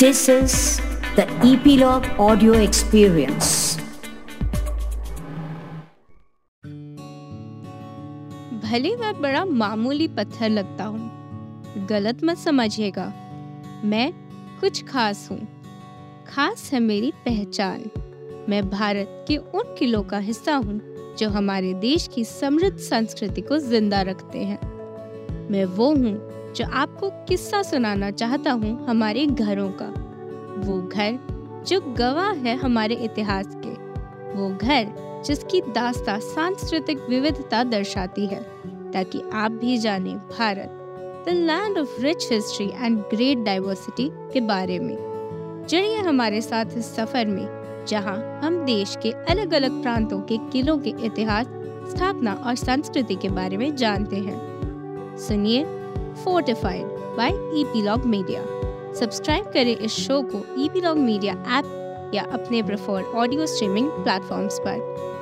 This is the Epilogue Audio Experience. भले मैं बड़ा मामूली पत्थर लगता हूँ, गलत मत समझिएगा। मैं कुछ खास हूँ। खास है मेरी पहचान। मैं भारत के उन किलों का हिस्सा हूँ, जो हमारे देश की समृद्ध संस्कृति को ज़िंदा रखते हैं। मैं वो हूँ जो आपको किस्सा सुनाना चाहता हूँ हमारे घरों का। वो घर जो गवाह है हमारे इतिहास के। वो घर जिसकी दास्ता सांस्कृतिक विविधता दर्शाती है, ताकि आप भी जाने Bharat the land of rich history and great diversity के बारे में। चलिए हमारे साथ इस सफ़र में, जहाँ हम देश के अलग अलग प्रांतों के किलों के इतिहास, स्थापना और संस्कृति के बारे में जानते हैं। सुनिए fortified by epilogue media subscribe करें इस शो को ईपीलॉग मीडिया ऐप या अपने प्रेफर्ड ऑडियो स्ट्रीमिंग प्लेटफॉर्म्स पर।